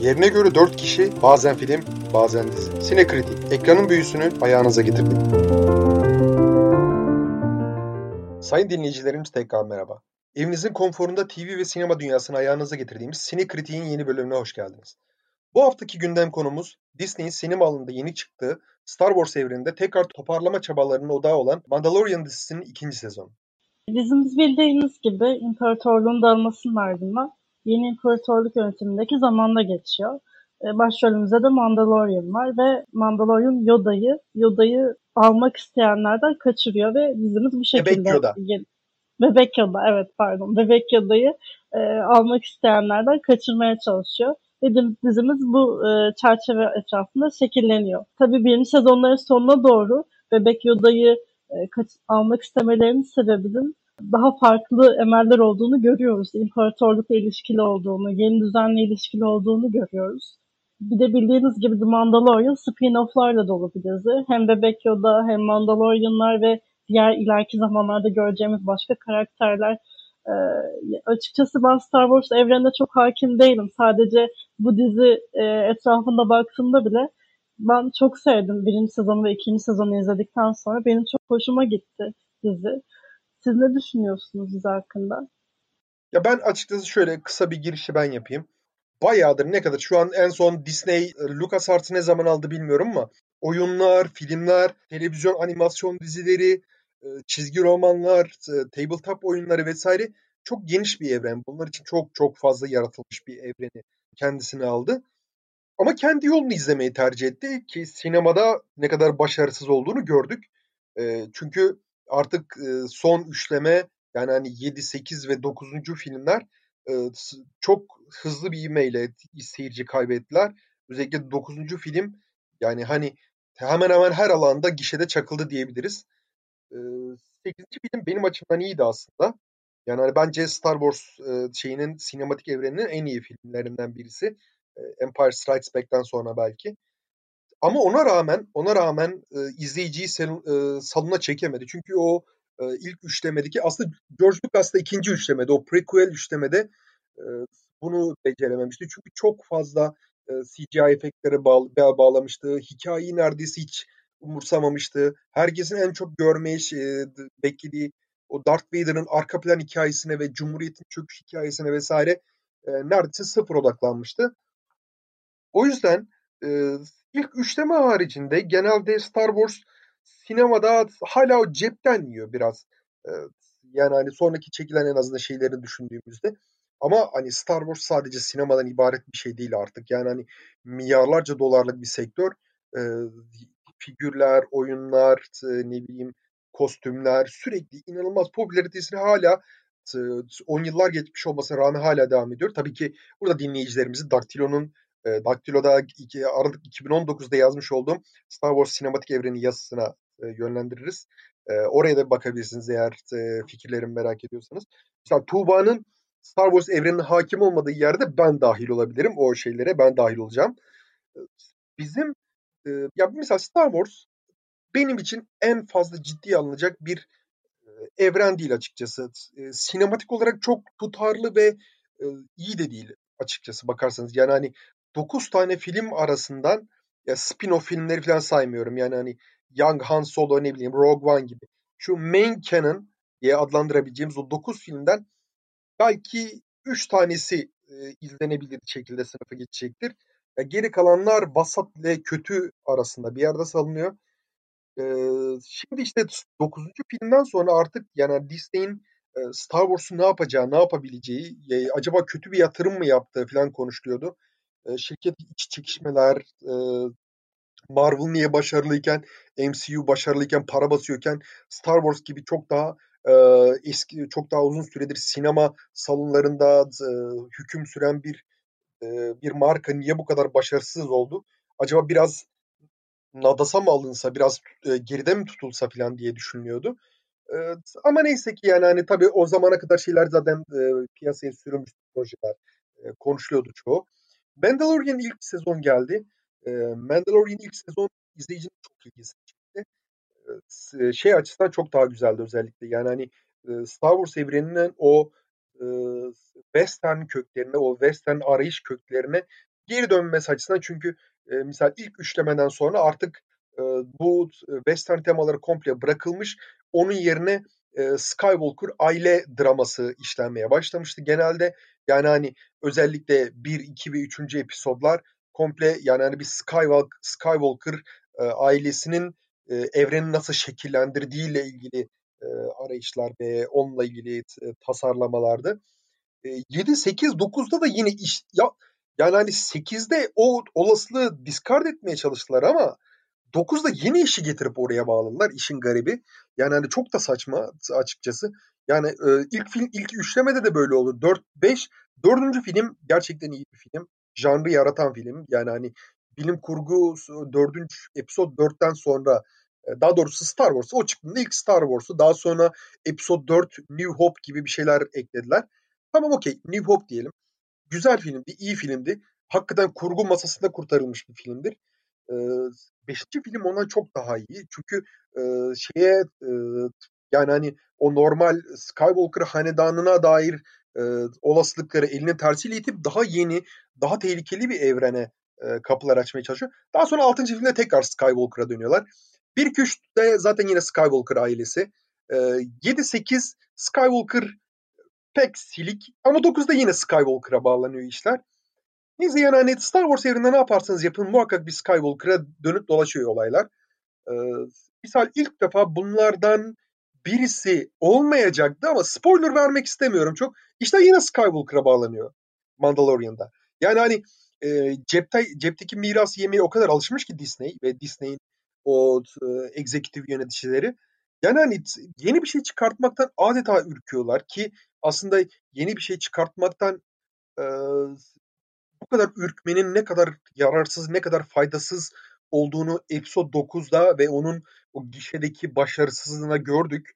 Yerine göre 4 kişi, bazen film, bazen dizi. Sinekritik, ekranın büyüsünü ayağınıza getirdik. Sayın dinleyicilerimiz tekrar merhaba. Evinizin konforunda TV ve sinema dünyasını ayağınıza getirdiğimiz Sinekritik'in yeni bölümüne hoş geldiniz. Bu haftaki gündem konumuz Disney'in sinema alanında yeni çıktığı Star Wars evreninde tekrar toparlama çabalarının odağı olan Mandalorian dizisinin ikinci sezonu. Dizimiz bildiğiniz gibi imparatorluğun dağılmasının ardından yeni imparatorluk yönetimindeki zamanda geçiyor. E, başrolümüzde de Mandalorian var ve Mandalorian Yoda'yı Yoda'yı almak isteyenlerden kaçırıyor ve dizimiz bu şekilde. Bebek Yoda. Bebek Yoda evet pardon. Bebek Yoda'yı e, almak isteyenlerden kaçırmaya çalışıyor. Ve dizimiz bu e, çerçeve etrafında şekilleniyor. Tabii birinci sezonların sonuna doğru Bebek Yoda'yı e, kaç, almak istemelerinin sebebinin daha farklı emeller olduğunu görüyoruz. İmparatorlukla ilişkili olduğunu, yeni düzenle ilişkili olduğunu görüyoruz. Bir de bildiğiniz gibi The Mandalorian spin-off'larla dolu bir dizi. Hem Bebek Yoda hem Mandalorianlar ve diğer ileriki zamanlarda göreceğimiz başka karakterler. Ee, açıkçası ben Star Wars evrenine çok hakim değilim. Sadece bu dizi e, etrafında baktığımda bile ben çok sevdim birinci sezonu ve ikinci sezonu izledikten sonra. Benim çok hoşuma gitti dizi. Siz ne düşünüyorsunuz dizi hakkında? Ya ben açıkçası şöyle kısa bir girişi ben yapayım. Bayağıdır ne kadar şu an en son Disney e, LucasArts'ı ne zaman aldı bilmiyorum ama oyunlar, filmler, televizyon animasyon dizileri, e, çizgi romanlar, e, tabletop oyunları vesaire çok geniş bir evren. Bunlar için çok çok fazla yaratılmış bir evreni kendisine aldı. Ama kendi yolunu izlemeyi tercih etti ki sinemada ne kadar başarısız olduğunu gördük. çünkü artık son üçleme yani hani 7, 8 ve 9. filmler çok hızlı bir ivmeyle seyirci kaybettiler. Özellikle 9. film yani hani hemen hemen her alanda gişede çakıldı diyebiliriz. 8. film benim açımdan iyiydi aslında. Yani hani bence Star Wars şeyinin sinematik evreninin en iyi filmlerinden birisi. Empire Strikes Back'ten sonra belki. Ama ona rağmen ona rağmen e, izleyiciyi sel, e, salona çekemedi. Çünkü o e, ilk üçlemedeki aslında George Lucas da ikinci üçlemede o prequel üçlemede e, bunu becerememişti. Çünkü çok fazla e, CGI efektlere bağ, bağlamıştı. Hikayeyi neredeyse hiç umursamamıştı. Herkesin en çok görmeyi e, beklediği o Darth Vader'ın arka plan hikayesine ve Cumhuriyet'in çöküş hikayesine vesaire e, neredeyse sıfır odaklanmıştı. O yüzden e, ilk üçleme haricinde genelde Star Wars sinemada hala o cepten yiyor biraz. E, yani hani sonraki çekilen en azından şeyleri düşündüğümüzde. Ama hani Star Wars sadece sinemadan ibaret bir şey değil artık. Yani hani milyarlarca dolarlık bir sektör. E, figürler, oyunlar, ne bileyim kostümler sürekli inanılmaz popülaritesini hala 10 yıllar geçmiş olmasına rağmen hala devam ediyor. Tabii ki burada dinleyicilerimizi Daktilo'nun e, Daktilo'da iki, Aralık 2019'da yazmış olduğum Star Wars sinematik evreni yazısına e, yönlendiririz. E, oraya da bakabilirsiniz eğer e, fikirlerimi merak ediyorsanız. Mesela Tuğba'nın Star Wars evrenine hakim olmadığı yerde ben dahil olabilirim. O şeylere ben dahil olacağım. E, bizim e, ya mesela Star Wars benim için en fazla ciddiye alınacak bir e, evren değil açıkçası. E, sinematik olarak çok tutarlı ve e, iyi de değil açıkçası bakarsanız. Yani hani 9 tane film arasından ya spin-off filmleri falan saymıyorum. Yani hani Young Han Solo ne bileyim Rogue One gibi. Şu main canon diye adlandırabileceğimiz o 9 filmden belki 3 tanesi e, izlenebilir şekilde sınıfa geçecektir. Ya geri kalanlar vasat ile kötü arasında bir yerde salınıyor. Ee, şimdi işte 9. filmden sonra artık yani Disney'in e, Star Wars'u ne yapacağı, ne yapabileceği, e, acaba kötü bir yatırım mı yaptığı falan konuşuluyordu. Şirket iç çekişmeler, Marvel niye başarılıyken, MCU başarılıyken, para basıyorken Star Wars gibi çok daha eski, çok daha uzun süredir sinema salonlarında hüküm süren bir bir marka niye bu kadar başarısız oldu? Acaba biraz nadasa mı alınsa, biraz geride mi tutulsa falan diye düşünüyordu. E, ama neyse ki yani hani tabii o zamana kadar şeyler zaten piyasaya sürülmüş projeler konuşuluyordu çoğu. Mandalorian ilk sezon geldi. Mandalorian ilk sezon izleyicinin çok ilgisini çekti. Şey açısından çok daha güzeldi özellikle. Yani hani Star Wars evreninin o western köklerine, o western arayış köklerine geri dönmesi açısından çünkü e, misal ilk üçlemeden sonra artık bu western temaları komple bırakılmış. Onun yerine Skywalker aile draması işlenmeye başlamıştı. Genelde yani hani özellikle 1, 2 ve 3. episodlar komple yani hani bir Skywalker, Skywalker e, ailesinin e, evreni nasıl şekillendirdiğiyle ilgili e, arayışlar ve onunla ilgili e, tasarlamalardı. E, 7, 8, 9'da da yine iş ya yani hani 8'de o olasılığı discard etmeye çalıştılar ama 9'da yeni işi getirip oraya bağladılar. işin garibi. Yani hani çok da saçma açıkçası. Yani e, ilk film ilk üçlemede de böyle oldu. 4 5 dördüncü film gerçekten iyi bir film. Janrı yaratan film. Yani hani bilim kurgu dördüncü episod 4'ten sonra daha doğrusu Star Wars o çıktığında ilk Star Wars'u daha sonra episod 4 New Hope gibi bir şeyler eklediler. Tamam okey New Hope diyelim. Güzel filmdi, iyi filmdi. Hakikaten kurgu masasında kurtarılmış bir filmdir. Ee, beşinci film ondan çok daha iyi. Çünkü e, şeye e, yani hani o normal Skywalker hanedanına dair e, olasılıkları elinin tersiyle itip daha yeni, daha tehlikeli bir evrene e, kapılar açmaya çalışıyor. Daha sonra 6. filmde tekrar Skywalker'a dönüyorlar. 1-2-3'te zaten yine Skywalker ailesi. E, 7-8 Skywalker pek silik ama 9'da yine Skywalker'a bağlanıyor işler. Neyse yani hani Star Wars evrinde ne yaparsanız yapın muhakkak bir Skywalker'a dönüp dolaşıyor olaylar. Ee, misal ilk defa bunlardan birisi olmayacaktı ama spoiler vermek istemiyorum çok. İşte yine Skywalker'a bağlanıyor Mandalorian'da. Yani hani e, cepte, cepteki miras yemeği o kadar alışmış ki Disney ve Disney'in o e, executive yöneticileri. Yani hani yeni bir şey çıkartmaktan adeta ürküyorlar ki aslında yeni bir şey çıkartmaktan e, bu kadar ürkmenin ne kadar yararsız, ne kadar faydasız olduğunu Episode 9'da ve onun o gişedeki başarısızlığına gördük.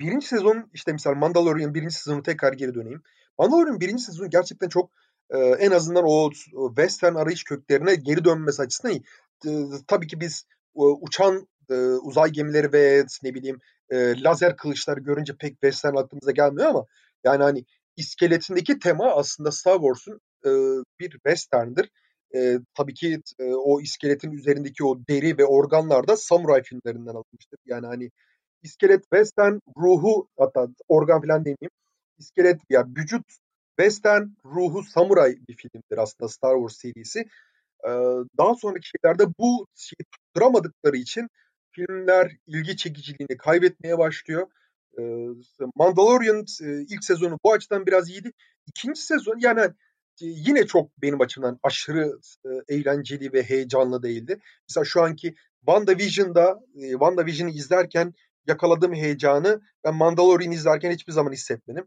Birinci sezon işte mesela Mandalorian birinci sezonu tekrar geri döneyim. Mandalorian birinci sezonu gerçekten çok e, en azından o, western arayış köklerine geri dönmesi açısından iyi. E, tabii ki biz e, uçan e, uzay gemileri ve ne bileyim e, lazer kılıçlar görünce pek western aklımıza gelmiyor ama yani hani iskeletindeki tema aslında Star Wars'un e, bir western'dir. E, tabii ki e, o iskeletin üzerindeki o deri ve organlar da samuray filmlerinden alınmıştır. Yani hani iskelet western ruhu hatta organ falan demeyeyim. İskelet ya yani vücut western ruhu samuray bir filmdir aslında Star Wars serisi. Ee, daha sonraki şeylerde bu şeyi tutturamadıkları için filmler ilgi çekiciliğini kaybetmeye başlıyor. Ee, Mandalorian e, ilk sezonu bu açıdan biraz iyiydi. İkinci sezon yani yine çok benim açımdan aşırı e, eğlenceli ve heyecanlı değildi. Mesela şu anki WandaVision'da e, WandaVision'ı izlerken yakaladığım heyecanı ben Mandalorian izlerken hiçbir zaman hissetmedim.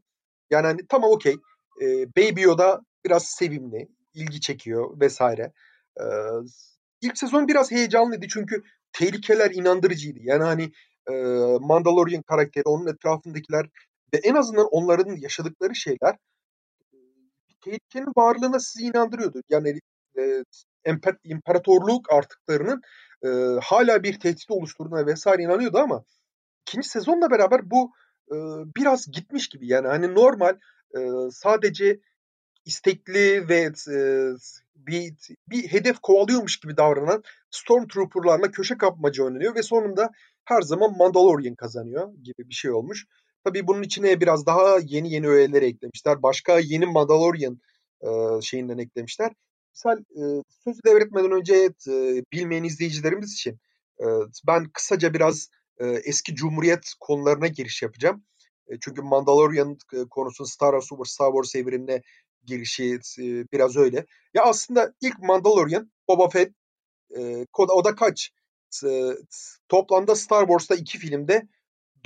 Yani hani, tamam okey. E, Baby Yoda biraz sevimli, ilgi çekiyor vesaire. E, ilk sezon biraz heyecanlıydı çünkü tehlikeler inandırıcıydı. Yani hani e, Mandalorian karakteri, onun etrafındakiler ve en azından onların yaşadıkları şeyler tehlikenin varlığına sizi inandırıyordu. Yani e, imparatorluk artıklarının e, hala bir tehdit oluşturduğuna vesaire inanıyordu ama ikinci sezonla beraber bu e, biraz gitmiş gibi. Yani hani normal e, sadece istekli ve e, bir, bir hedef kovalıyormuş gibi davranan Stormtrooper'larla köşe kapmaca oynanıyor ve sonunda her zaman Mandalorian kazanıyor gibi bir şey olmuş. Tabii bunun içine biraz daha yeni yeni öğeleri eklemişler. Başka yeni Mandalorian e, şeyinden eklemişler. Misal e, sözü devretmeden önce e, bilmeyen izleyicilerimiz için e, ben kısaca biraz eski Cumhuriyet konularına giriş yapacağım. Çünkü Mandalorian e, konusunun Star Wars, Star Wars evrenine girişi biraz öyle. Ya aslında ilk Mandalorian, Boba Fett, e, o da kaç? Toplamda Star Wars'ta iki filmde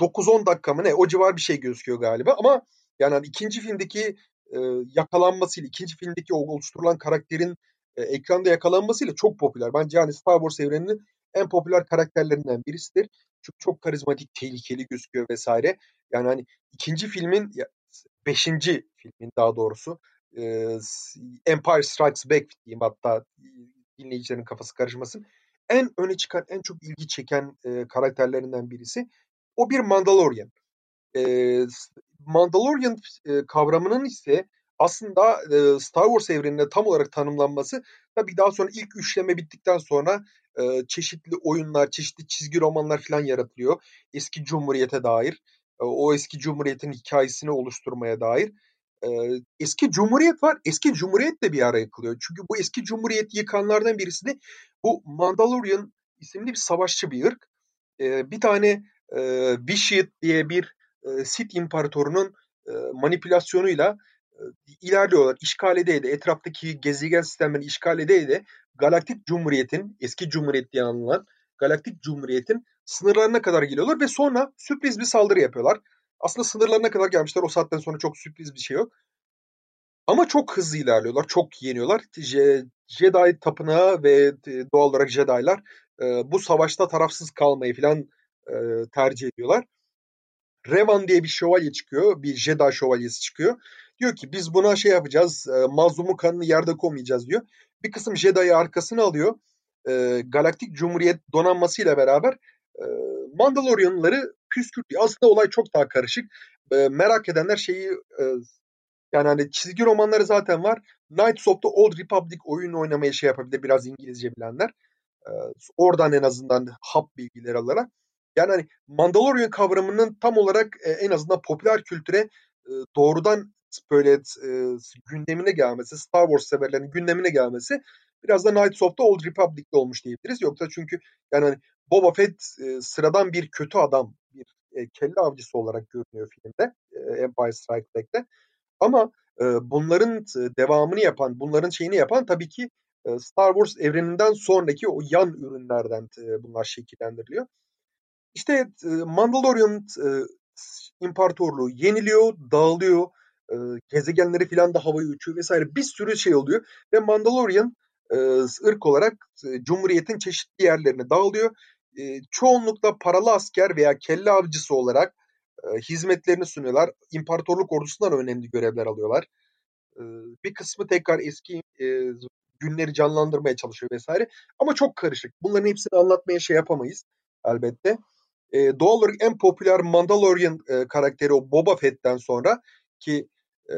9-10 dakika mı ne o civar bir şey gözüküyor galiba ama yani hani ikinci filmdeki e, yakalanmasıyla ikinci filmdeki oluşturulan karakterin e, ekranda yakalanmasıyla çok popüler. Bence yani Star Wars evreninin en popüler karakterlerinden birisidir. Çünkü çok karizmatik, tehlikeli gözüküyor vesaire. Yani hani ikinci filmin beşinci filmin daha doğrusu Empire Strikes Back diyeyim hatta dinleyicilerin kafası karışmasın. En öne çıkan, en çok ilgi çeken e, karakterlerinden birisi. O bir Mandalorian. E, Mandalorian e, kavramının ise aslında e, Star Wars evreninde tam olarak tanımlanması tabii daha sonra ilk üçleme bittikten sonra e, çeşitli oyunlar, çeşitli çizgi romanlar falan yaratılıyor. Eski Cumhuriyet'e dair, e, o eski Cumhuriyet'in hikayesini oluşturmaya dair. E, eski Cumhuriyet var, eski Cumhuriyet de bir ara yıkılıyor. Çünkü bu eski Cumhuriyet yıkanlardan birisi de bu Mandalorian isimli bir savaşçı bir ırk. E, bir tane e, Vishit diye bir e, Sith imparatorunun e, manipülasyonuyla ilerliyorlar. İşgal ede de etraftaki gezegen sistemlerini işgal ede de Galaktik Cumhuriyet'in, eski Cumhuriyet diye anılan Galaktik Cumhuriyet'in sınırlarına kadar geliyorlar ve sonra sürpriz bir saldırı yapıyorlar. Aslında sınırlarına kadar gelmişler. O saatten sonra çok sürpriz bir şey yok. Ama çok hızlı ilerliyorlar. Çok yeniyorlar. Je, Jedi tapınağı ve doğal olarak Jedi'lar e, bu savaşta tarafsız kalmayı falan e, tercih ediyorlar. Revan diye bir şövalye çıkıyor. Bir Jedi şövalyesi çıkıyor. Diyor ki biz buna şey yapacağız. E, mazlumun kanını yerde koymayacağız diyor. Bir kısım Jedi'yi arkasına alıyor. E, Galaktik Cumhuriyet donanmasıyla beraber e, Mandalorianları püskürtüyor. Aslında olay çok daha karışık. E, merak edenler şeyi e, yani hani çizgi romanları zaten var. Knights of the Old Republic oyunu oynamaya şey yapabilir biraz İngilizce bilenler. E, oradan en azından hap bilgileri alarak. Yani hani Mandalorian kavramının tam olarak e, en azından popüler kültüre e, doğrudan böyle e, gündemine gelmesi, Star Wars severlerinin gündemine gelmesi biraz da Knights of the Old Republic'te olmuş diyebiliriz. Yoksa çünkü yani hani Boba Fett e, sıradan bir kötü adam, bir e, kelle avcısı olarak görünüyor filmde, e, Empire Strikes Back'te. Ama e, bunların devamını yapan, bunların şeyini yapan tabii ki e, Star Wars evreninden sonraki o yan ürünlerden e, bunlar şekillendiriliyor. İşte e, Mandalorian e, imparatorluğu yeniliyor, dağılıyor, e, gezegenleri filan da havaya uçuyor vesaire bir sürü şey oluyor ve Mandalorian e, ırk olarak e, Cumhuriyet'in çeşitli yerlerine dağılıyor. E, çoğunlukla paralı asker veya kelle avcısı olarak e, hizmetlerini sunuyorlar. İmparatorluk ordusundan önemli görevler alıyorlar. E, bir kısmı tekrar eski e, günleri canlandırmaya çalışıyor vesaire. Ama çok karışık. Bunların hepsini anlatmaya şey yapamayız elbette. E, doğal olarak en popüler Mandalorian e, karakteri o Boba Fett'ten sonra ki e,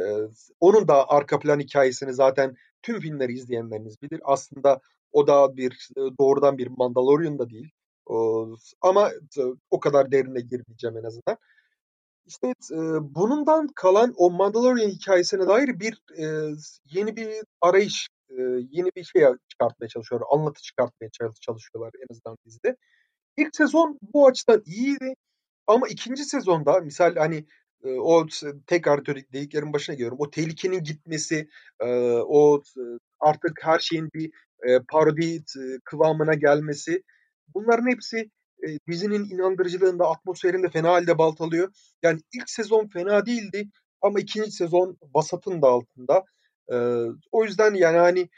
onun da arka plan hikayesini zaten tüm filmleri izleyenleriniz bilir. Aslında o da bir doğrudan bir Mandalorian da değil. O, ama o kadar derine girmeyeceğim en azından. İşte e, bundan kalan o Mandalorian hikayesine dair bir e, yeni bir arayış, e, yeni bir şey çıkartmaya çalışıyorlar. Anlatı çıkartmaya çalışıyorlar en azından dizide. İlk sezon bu açıdan iyiydi. Ama ikinci sezonda misal hani o tekrar dediklerin başına geliyorum. O tehlikenin gitmesi, o artık her şeyin bir parodi kıvamına gelmesi bunların hepsi dizinin inandırıcılığında, atmosferinde fena halde baltalıyor. Yani ilk sezon fena değildi ama ikinci sezon basatın da altında. O yüzden yani hani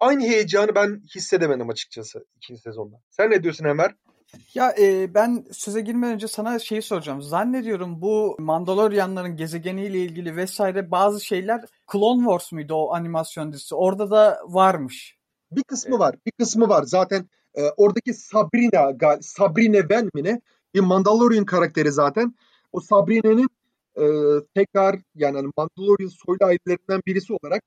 aynı heyecanı ben hissedemedim açıkçası ikinci sezonda. Sen ne diyorsun Ömer? Ya e, ben söze girmeden önce sana şeyi soracağım. Zannediyorum bu Mandalorianların gezegeniyle ilgili vesaire bazı şeyler Clone Wars muydu o animasyon dizisi? Orada da varmış. Bir kısmı var. Bir kısmı var. Zaten e, oradaki Sabrina, Sabrina Ben mi ne? Bir Mandalorian karakteri zaten. O Sabrina'nın e, tekrar yani hani Mandalorian soylu ailelerinden birisi olarak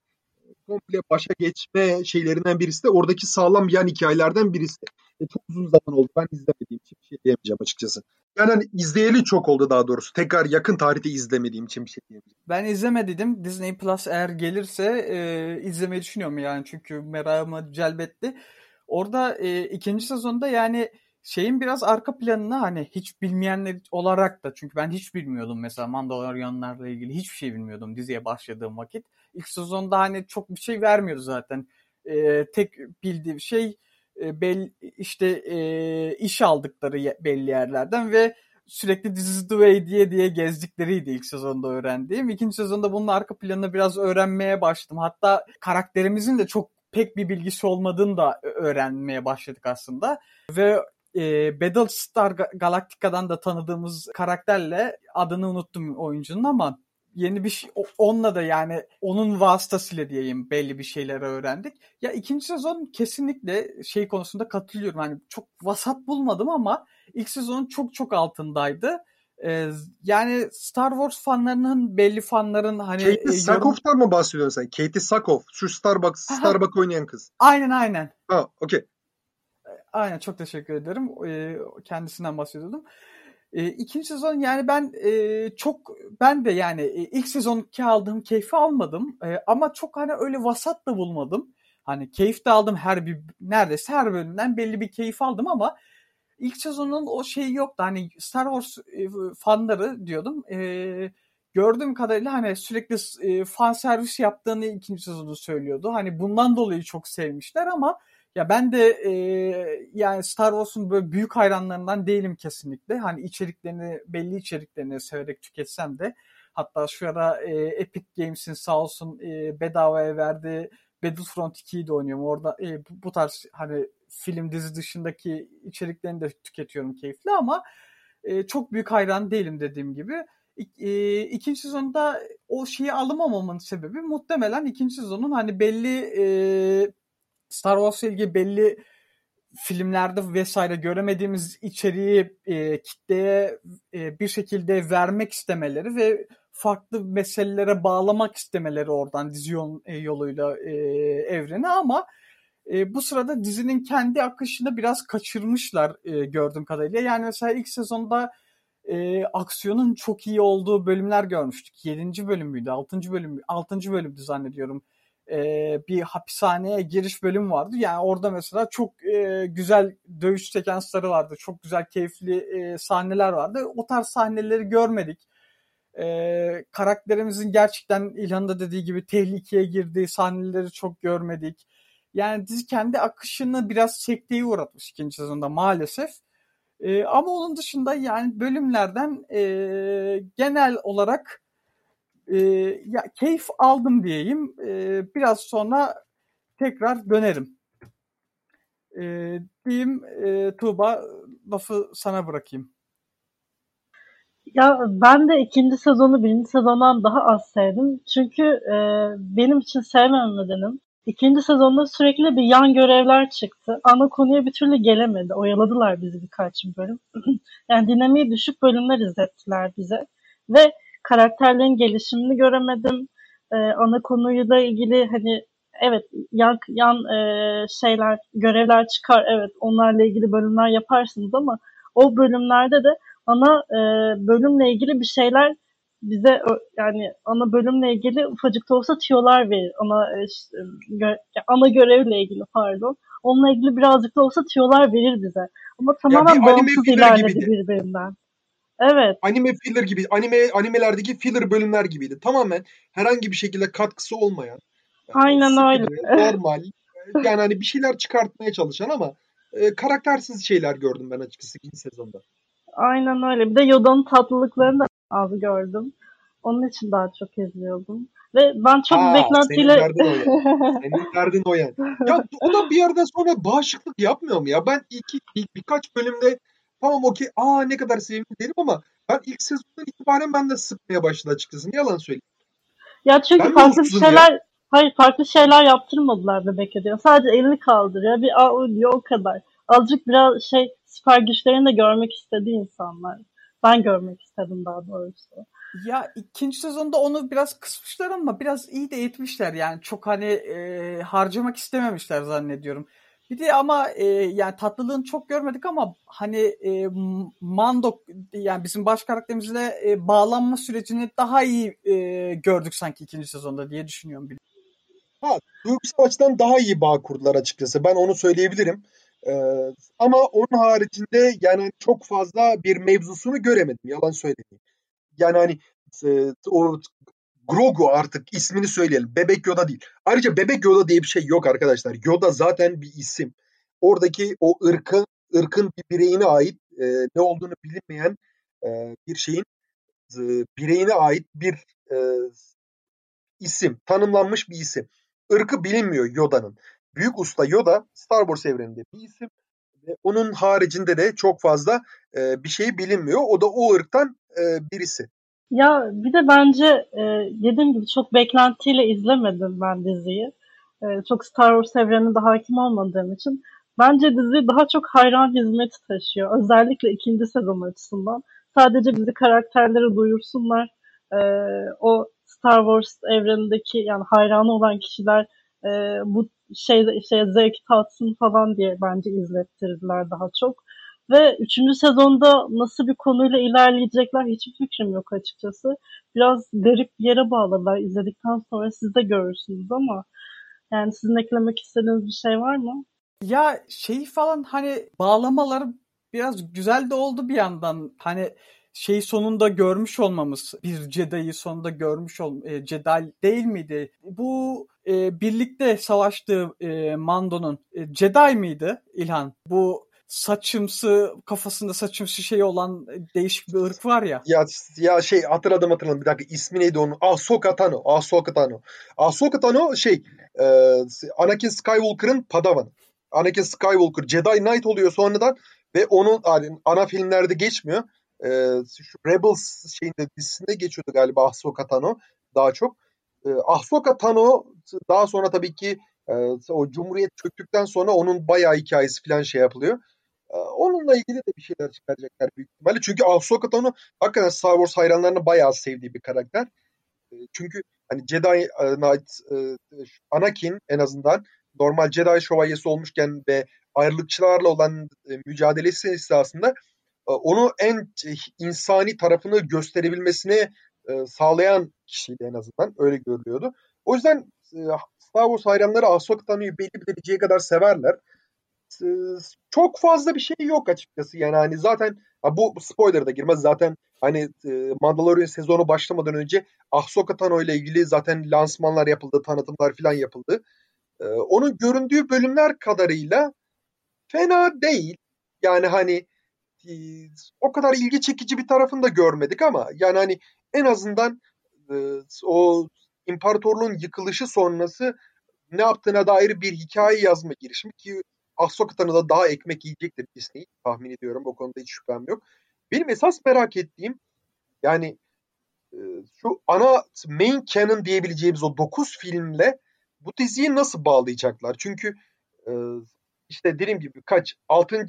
komple başa geçme şeylerinden birisi de oradaki sağlam yan hikayelerden birisi. E, çok uzun zaman oldu. Ben izlemediğim için bir şey diyemeyeceğim açıkçası. Yani hani izleyeli çok oldu daha doğrusu. Tekrar yakın tarihte izlemediğim için bir şey diyemeyeceğim. Ben izlemedim. Disney Plus eğer gelirse e, izlemeyi düşünüyorum yani. Çünkü merakımı celbetti. Orada e, ikinci sezonda yani şeyin biraz arka planını hani hiç bilmeyenler olarak da çünkü ben hiç bilmiyordum mesela Mandalorianlarla ilgili hiçbir şey bilmiyordum diziye başladığım vakit. İlk sezonda hani çok bir şey vermiyordu zaten. E, tek bildiğim şey e, bel, işte e, iş aldıkları belli yerlerden ve sürekli This is the way diye diye gezdikleriydi ilk sezonda öğrendiğim. İkinci sezonda bunun arka planını biraz öğrenmeye başladım. Hatta karakterimizin de çok pek bir bilgisi olmadığını da öğrenmeye başladık aslında. Ve e, Battlestar Galactica'dan da tanıdığımız karakterle adını unuttum oyuncunun ama yeni bir şey onunla da yani onun vasıtasıyla diyeyim belli bir şeyler öğrendik. Ya ikinci sezon kesinlikle şey konusunda katılıyorum. Hani çok vasat bulmadım ama ilk sezonun çok çok altındaydı. Ee, yani Star Wars fanlarının belli fanların hani Katie e. Sackhoff'tan mı bahsediyorsun sen? Katie Sackhoff. Şu Starbucks, Starbucks oynayan kız. Aynen aynen. Ha okey. Aynen çok teşekkür ederim. Ee, kendisinden bahsediyordum. Ee, ikinci sezon yani ben e, çok ben de yani e, ilk sezonki aldığım keyfi almadım. E, ama çok hani öyle vasat da bulmadım. Hani keyif de aldım her bir neredeyse her bölümden belli bir keyif aldım ama ilk sezonun o şeyi yoktu. Hani Star Wars e, fanları diyordum. E, gördüğüm kadarıyla hani sürekli e, fan servis yaptığını ikinci sezonu söylüyordu. Hani bundan dolayı çok sevmişler ama ya ben de e, yani Star Wars'un böyle büyük hayranlarından değilim kesinlikle. Hani içeriklerini, belli içeriklerini severek tüketsem de hatta şu ara e, Epic Games'in sağ olsun e, bedavaya verdiği Battlefront 2'yi de oynuyorum. Orada e, bu tarz hani film dizi dışındaki içeriklerini de tüketiyorum keyifli ama e, çok büyük hayran değilim dediğim gibi. E, ikinci sezonda o şeyi alamamamın sebebi muhtemelen ikinci sezonun hani belli e, Star Wars'la ilgili belli filmlerde vesaire göremediğimiz içeriği e, kitleye e, bir şekilde vermek istemeleri ve farklı meselelere bağlamak istemeleri oradan dizi e, yoluyla e, evreni ama e, bu sırada dizinin kendi akışını biraz kaçırmışlar e, gördüğüm kadarıyla. Yani mesela ilk sezonda e, aksiyonun çok iyi olduğu bölümler görmüştük. 7. bölüm müydü? 6. bölüm 6. bölümdü zannediyorum e, bir hapishaneye giriş bölüm vardı. Yani orada mesela çok e, güzel dövüş sekansları vardı. Çok güzel keyifli e, sahneler vardı. O tarz sahneleri görmedik. E, karakterimizin gerçekten İlhan'ın da dediği gibi tehlikeye girdiği sahneleri çok görmedik. Yani dizi kendi akışını biraz sekteye uğratmış ikinci sezonda maalesef. E, ama onun dışında yani bölümlerden e, genel olarak e, ya keyif aldım diyeyim. E, biraz sonra tekrar dönerim. E, diyeyim e, Tuğba lafı sana bırakayım. Ya ben de ikinci sezonu birinci sezondan daha az sevdim. Çünkü e, benim için sevmem nedenim. İkinci sezonda sürekli bir yan görevler çıktı. Ana konuya bir türlü gelemedi. Oyaladılar bizi birkaç bölüm. yani dinamiği düşük bölümler izlettiler bize. Ve karakterlerin gelişimini göremedim. E, ana konuyla ilgili hani evet yan, yan e, şeyler, görevler çıkar. Evet onlarla ilgili bölümler yaparsınız ama o bölümlerde de ana e, bölümle ilgili bir şeyler bize yani ana bölümle ilgili ufacık da olsa tiyolar verir. Ana işte, gö, ana görevle ilgili pardon. Onunla ilgili birazcık da olsa tiyolar verir bize. Ama tamamen bağımsız ilerledi birbirinden. Evet. Anime filler gibi, anime animelerdeki filler bölümler gibiydi. Tamamen herhangi bir şekilde katkısı olmayan. Yani Aynen öyle. Normal. yani hani bir şeyler çıkartmaya çalışan ama e, karaktersiz şeyler gördüm ben açıkçası ikinci sezonda. Aynen öyle. Bir de Yoda'nın tatlılıklarını da az gördüm. Onun için daha çok izliyordum. Ve ben çok Aa, beklentiyle... Senin derdin o yani. Senin derdin o yani. Ya o da bir yerden sonra bağışıklık yapmıyor mu ya? Ben iki, ilk birkaç bölümde Tamam okey. Aa ne kadar sevimli derim ama ben ilk sezondan itibaren ben de sıkmaya başladı açıkçası. Ne yalan söyleyeyim. Ya çünkü ben farklı bir şeyler ya. hayır farklı şeyler yaptırmadılar bebek ediyor. Sadece elini kaldırıyor. Bir a diyor o kadar. Azıcık biraz şey süper güçlerini de görmek istedi insanlar. Ben görmek istedim daha doğrusu. Ya ikinci sezonda onu biraz kısmışlar ama biraz iyi de etmişler. Yani çok hani e, harcamak istememişler zannediyorum. Bir de ama e, yani tatlılığını çok görmedik ama hani e, Mando yani bizim baş karakterimizle e, bağlanma sürecini daha iyi e, gördük sanki ikinci sezonda diye düşünüyorum. Ha, duygusal açıdan daha iyi bağ kurdular açıkçası. Ben onu söyleyebilirim. Ee, ama onun haricinde yani çok fazla bir mevzusunu göremedim. Yalan söyleyeyim. Yani hani e, o Grogu artık ismini söyleyelim. Bebek Yoda değil. Ayrıca Bebek Yoda diye bir şey yok arkadaşlar. Yoda zaten bir isim. Oradaki o ırkın ırkın bir bireyine ait e, ne olduğunu bilinmeyen e, bir şeyin e, bireyine ait bir e, isim. Tanımlanmış bir isim. Irkı bilinmiyor Yoda'nın. Büyük Usta Yoda Star Wars evreninde bir isim. Ve onun haricinde de çok fazla e, bir şey bilinmiyor. O da o ırktan e, birisi. Ya bir de bence e, dediğim gibi çok beklentiyle izlemedim ben diziyi. E, çok Star Wars evreninde hakim olmadığım için. Bence dizi daha çok hayran hizmeti taşıyor. Özellikle ikinci sezon açısından. Sadece bizi karakterleri duyursunlar. E, o Star Wars evrenindeki yani hayranı olan kişiler e, bu şey, şey zevk tatsın falan diye bence izlettirdiler daha çok. Ve üçüncü sezonda nasıl bir konuyla ilerleyecekler hiçbir fikrim yok açıkçası. Biraz garip bir yere bağladılar. İzledikten sonra siz de görürsünüz ama yani sizin eklemek istediğiniz bir şey var mı? Ya şey falan hani bağlamaları biraz güzel de oldu bir yandan. Hani şey sonunda görmüş olmamız bir Jedi'yi sonunda görmüş ol e, Jedi değil miydi? Bu e, birlikte savaştığı e, Mando'nun e, Jedi miydi İlhan? Bu saçımsı kafasında saçımsı şey olan değişik bir ırk var ya. Ya ya şey hatırladım hatırladım bir dakika ismi neydi onun? Ahsoka Tano. Ahsoka Tano. Ahsoka Tano şey e, Anakin Skywalker'ın padavanı. Anakin Skywalker Jedi Knight oluyor sonradan ve onun yani ana filmlerde geçmiyor. E, şu Rebels şeyinde dizisinde geçiyordu galiba Ahsoka Tano daha çok. E, Ahsoka Tano daha sonra tabii ki e, o Cumhuriyet çöktükten sonra onun bayağı hikayesi falan şey yapılıyor. E, onunla ilgili de bir şeyler çıkaracaklar büyük ihtimalle. Çünkü Ahsoka Tano hakikaten Star Wars hayranlarının bayağı sevdiği bir karakter. E, çünkü hani Jedi Knight e, Anakin en azından normal Jedi şövalyesi olmuşken ve ayrılıkçılarla olan e, mücadelesi esasında e, onu en insani tarafını gösterebilmesini e, sağlayan kişiydi en azından. Öyle görülüyordu. O yüzden e, Star Wars hayranları Ahsoka Tano'yu belli bir dereceye kadar severler. E, çok fazla bir şey yok açıkçası. Yani hani zaten bu spoiler da girmez. Zaten hani e, Mandalorian sezonu başlamadan önce Ahsoka Tano ile ilgili zaten lansmanlar yapıldı, tanıtımlar falan yapıldı. E, onun göründüğü bölümler kadarıyla fena değil. Yani hani e, o kadar ilgi çekici bir tarafını da görmedik ama yani hani en azından e, o imparatorluğun yıkılışı sonrası ne yaptığına dair bir hikaye yazma girişimi ki Ahsoka'tanı da daha ekmek yiyecektir Disney tahmin ediyorum. O konuda hiç şüphem yok. Benim esas merak ettiğim yani e, şu ana main canon diyebileceğimiz o 9 filmle bu diziyi nasıl bağlayacaklar? Çünkü e, işte dediğim gibi kaç 6.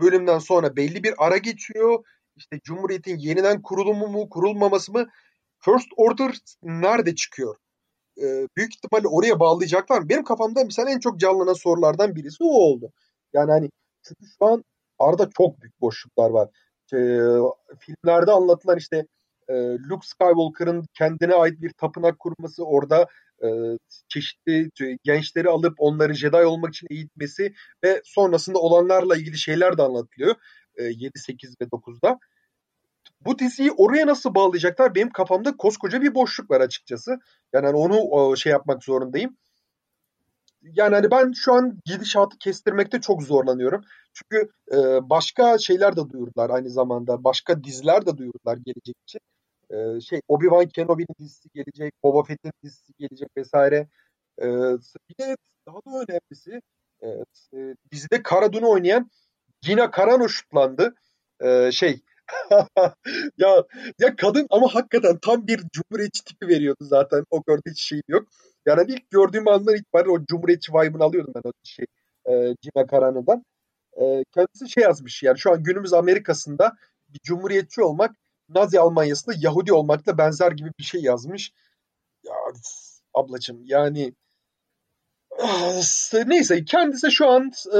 bölümden sonra belli bir ara geçiyor. İşte Cumhuriyet'in yeniden kurulumu mu kurulmaması mı First Order nerede çıkıyor? Ee, büyük ihtimalle oraya bağlayacaklar. Benim kafamda mesela en çok canlanan sorulardan birisi o oldu. Yani hani çünkü şu an arada çok büyük boşluklar var. Ee, filmlerde anlatılan işte e, Luke Skywalker'ın kendine ait bir tapınak kurması, orada e, çeşitli gençleri alıp onları Jedi olmak için eğitmesi ve sonrasında olanlarla ilgili şeyler de anlatılıyor. E, 7, 8 ve 9'da. Bu diziyi oraya nasıl bağlayacaklar? Benim kafamda koskoca bir boşluk var açıkçası. Yani hani onu şey yapmak zorundayım. Yani hani ben şu an gidişatı kestirmekte çok zorlanıyorum. Çünkü e, başka şeyler de duyurdular aynı zamanda. Başka diziler de duyurdular gelecek için. E, şey Obi-Wan Kenobi'nin dizisi gelecek, Boba Fett'in dizisi gelecek vesaire. E, bir de daha da önemlisi e, e, dizide Karadun'u oynayan Gina Carano şutlandı. E, şey ya ya kadın ama hakikaten tam bir cumhuriyetçi tipi veriyordu zaten. O kadar hiç şeyim yok. Yani ilk gördüğüm andan itibaren o cumhuriyetçi vibe'ını alıyordum ben o şey e, Gina Carano'dan. E, kendisi şey yazmış yani şu an günümüz Amerika'sında bir cumhuriyetçi olmak Nazi Almanya'sında Yahudi olmakla benzer gibi bir şey yazmış. Ya ablacım yani neyse kendisi şu an e,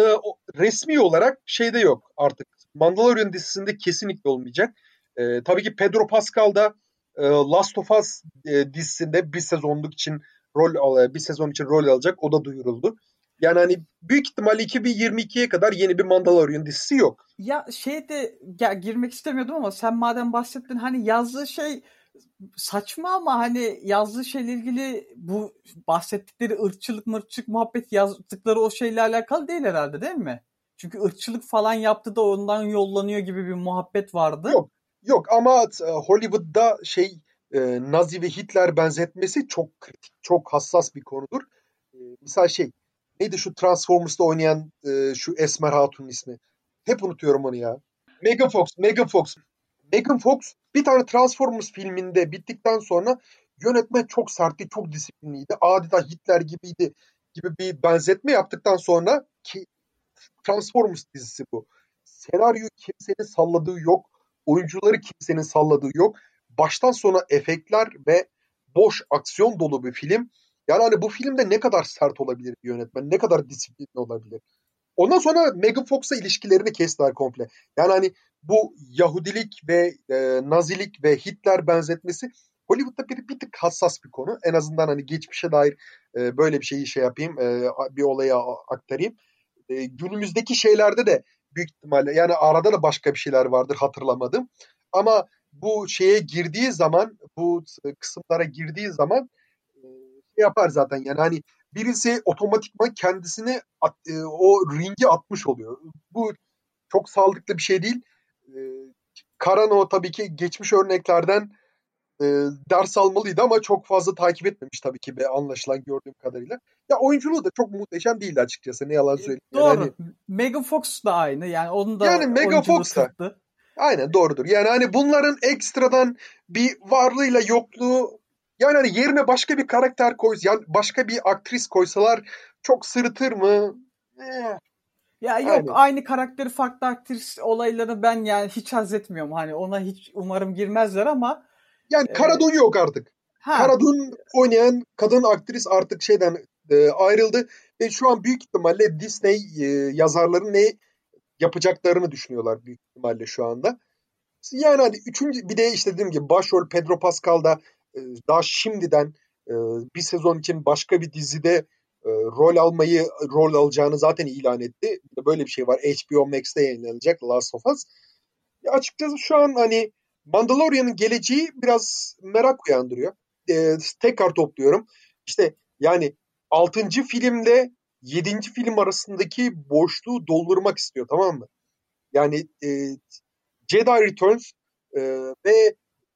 resmi olarak şeyde yok artık. Mandalorian dizisinde kesinlikle olmayacak. E, tabii ki Pedro Pascal da e, Last of Us e, dizisinde bir sezonluk için rol bir sezon için rol alacak. O da duyuruldu. Yani hani büyük ihtimalle 2022'ye kadar yeni bir Mandalorian dizisi yok. Ya şeyde ya girmek istemiyordum ama sen madem bahsettin hani yazdığı şey saçma ama hani yazdığı şeyle ilgili bu bahsettikleri ırkçılık mırçılık muhabbet yazdıkları o şeyle alakalı değil herhalde değil mi? Çünkü ırkçılık falan yaptı da ondan yollanıyor gibi bir muhabbet vardı. Yok yok ama e, Hollywood'da şey e, Nazi ve Hitler benzetmesi çok kritik, çok hassas bir konudur. E, misal şey neydi şu Transformers'ta oynayan e, şu Esmer Hatun'un ismi? Hep unutuyorum onu ya. Megan Fox, Megan Fox. Megan Fox bir tane Transformers filminde bittikten sonra yönetmen çok sertti, çok disiplinliydi. Adeta Hitler gibiydi gibi bir benzetme yaptıktan sonra ki Transformers dizisi bu. Senaryo kimsenin salladığı yok. Oyuncuları kimsenin salladığı yok. Baştan sona efektler ve boş aksiyon dolu bir film. Yani hani bu filmde ne kadar sert olabilir bir yönetmen, ne kadar disiplinli olabilir. Ondan sonra Megan Fox'a ilişkilerini kestiler komple. Yani hani bu Yahudilik ve e, Nazilik ve Hitler benzetmesi Hollywood'da bir, bir tık hassas bir konu. En azından hani geçmişe dair e, böyle bir şeyi şey yapayım, e, bir olaya aktarayım. E, günümüzdeki şeylerde de büyük ihtimalle yani arada da başka bir şeyler vardır hatırlamadım. Ama bu şeye girdiği zaman, bu kısımlara girdiği zaman e, şey yapar zaten yani hani birisi otomatikman kendisini at, e, o ringi atmış oluyor. Bu çok sağlıklı bir şey değil. E, Karano tabii ki geçmiş örneklerden e, ders almalıydı ama çok fazla takip etmemiş tabii ki be anlaşılan gördüğüm kadarıyla. Ya oyunculuğu da çok muhteşem değildi açıkçası ne yalan söyleyeyim. Doğru. Yani, Megan Fox da aynı yani onun da yani Megan Fox da. Aynen doğrudur. Yani hani bunların ekstradan bir varlığıyla yokluğu yani hani yerine başka bir karakter koy, yani başka bir aktris koysalar çok sırıtır mı? Eh. Ya yok Aynen. aynı karakteri farklı aktris olaylarını ben yani hiç haz etmiyorum. Hani ona hiç umarım girmezler ama yani e, Karadun yok artık. Ha. Karadun oynayan kadın aktris artık şeyden e, ayrıldı ve şu an büyük ihtimalle Disney e, yazarların ne yapacaklarını düşünüyorlar büyük ihtimalle şu anda. Yani hani üçüncü bir de işte dediğim gibi başrol Pedro Pascal da e, daha şimdiden e, bir sezon için başka bir dizide e, rol almayı rol alacağını zaten ilan etti. Böyle bir şey var. HBO Max'te yayınlanacak Last of Us. Ya açıkçası şu an hani Mandalorian'ın geleceği biraz merak uyandırıyor. E, tekrar topluyorum. İşte yani 6. filmle 7. film arasındaki boşluğu doldurmak istiyor tamam mı? Yani e, Jedi Returns e, ve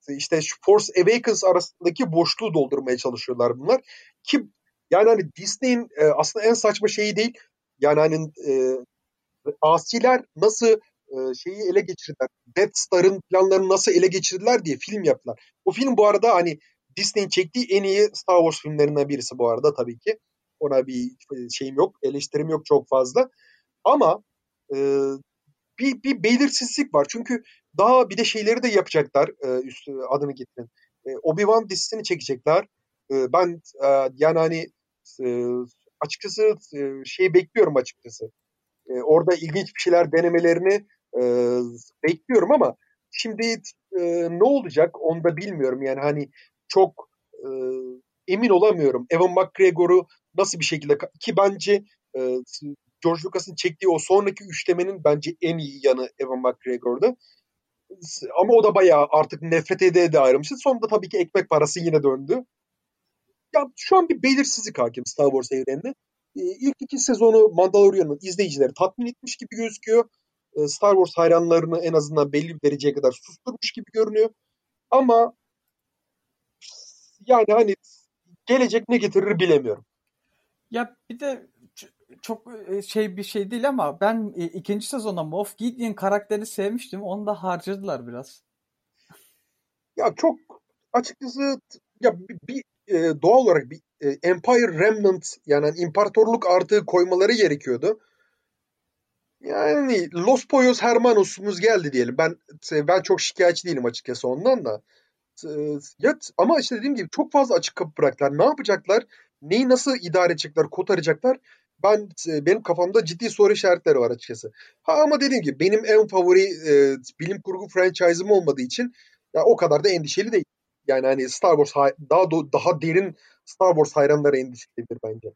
işte Force Awakens arasındaki boşluğu doldurmaya çalışıyorlar bunlar. Ki yani hani Disney'in e, aslında en saçma şeyi değil. Yani hani e, asiler nasıl e, şeyi ele geçirdiler. Death Star'ın planlarını nasıl ele geçirdiler diye film yaptılar. O film bu arada hani Disney'in çektiği en iyi Star Wars filmlerinden birisi bu arada tabii ki. Ona bir şeyim yok, eleştirim yok çok fazla. Ama e, bir, bir belirsizlik var. Çünkü daha bir de şeyleri de yapacaklar. E, üstü adını getirin. E, Obi-Wan dizisini çekecekler. E, ben e, yani hani e, açıkçası e, şeyi bekliyorum açıkçası. E, orada ilginç bir şeyler denemelerini e, bekliyorum ama şimdi e, ne olacak onu da bilmiyorum. Yani hani çok e, emin olamıyorum. Evan McGregor'u nasıl bir şekilde ki bence e, George Lucas'ın çektiği o sonraki üçlemenin bence en iyi yanı Evan McGregor'da. Ama o da bayağı artık nefret ede de ayrılmıştı. Sonunda tabii ki ekmek parası yine döndü. Ya şu an bir belirsizlik hakim Star Wars evreninde. Ee, ilk iki sezonu Mandalorian'ın izleyicileri tatmin etmiş gibi gözüküyor. Ee, Star Wars hayranlarını en azından belli bir dereceye kadar susturmuş gibi görünüyor. Ama yani hani gelecek ne getirir bilemiyorum. Ya bir de çok e, şey bir şey değil ama ben e, ikinci sezonda Moff Gideon karakterini sevmiştim. Onu da harcadılar biraz. Ya çok açıkçası ya bir, bir e, doğal olarak bir e, Empire Remnant yani imparatorluk artığı koymaları gerekiyordu. Yani Los Poyos Hermanos'umuz geldi diyelim. Ben ben çok şikayetçi değilim açıkçası ondan da. Ya, ama işte dediğim gibi çok fazla açık kapı bıraktılar. Ne yapacaklar? Neyi nasıl idare edecekler, kotaracaklar? Ben benim kafamda ciddi soru işaretleri var açıkçası. Ha ama dediğim gibi benim en favori e, bilim kurgu franchise'ım olmadığı için ya o kadar da endişeli değil. Yani hani Star Wars daha daha derin Star Wars hayranları endişelidir bence.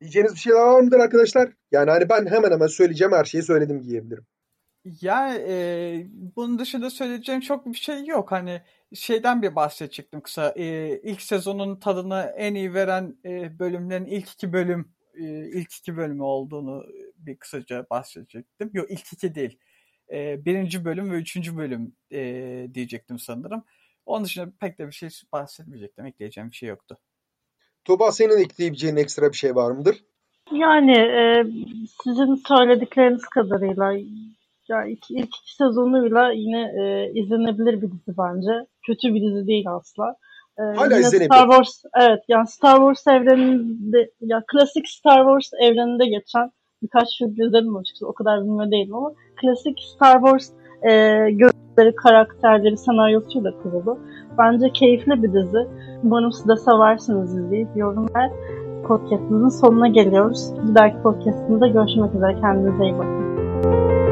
Diyeceğiniz bir şeyler var mıdır arkadaşlar? Yani hani ben hemen hemen söyleyeceğim her şeyi söyledim diyebilirim. Ya e, bunun dışında söyleyeceğim çok bir şey yok. Hani şeyden bir bahsedecektim kısa. E, ilk sezonun tadını en iyi veren e, bölümlerin ilk iki bölüm e, ilk iki bölümü olduğunu bir kısaca bahsedecektim. Yok ilk iki değil. E, birinci bölüm ve üçüncü bölüm e, diyecektim sanırım. Onun dışında pek de bir şey bahsetmeyecektim. Ekleyeceğim bir şey yoktu. Tuba senin ekleyebileceğin ekstra bir şey var mıdır? Yani e, sizin söyledikleriniz kadarıyla ya ilk, ilk iki sezonuyla yine e, izlenebilir bir dizi bence. Kötü bir dizi değil asla. E, Hala izlenebilir. Star Wars, evet yani Star Wars evreninde, ya klasik Star Wars evreninde geçen birkaç film izledim açıkçası. O kadar bilmiyor değilim ama klasik Star Wars e, gözleri, karakterleri, senaryosuyla kurulu. Bence keyifli bir dizi. Umarım siz de seversiniz izleyip yorum ver. Podcast'ımızın sonuna geliyoruz. Bir dahaki podcast'ımızda görüşmek üzere. Kendinize iyi bakın.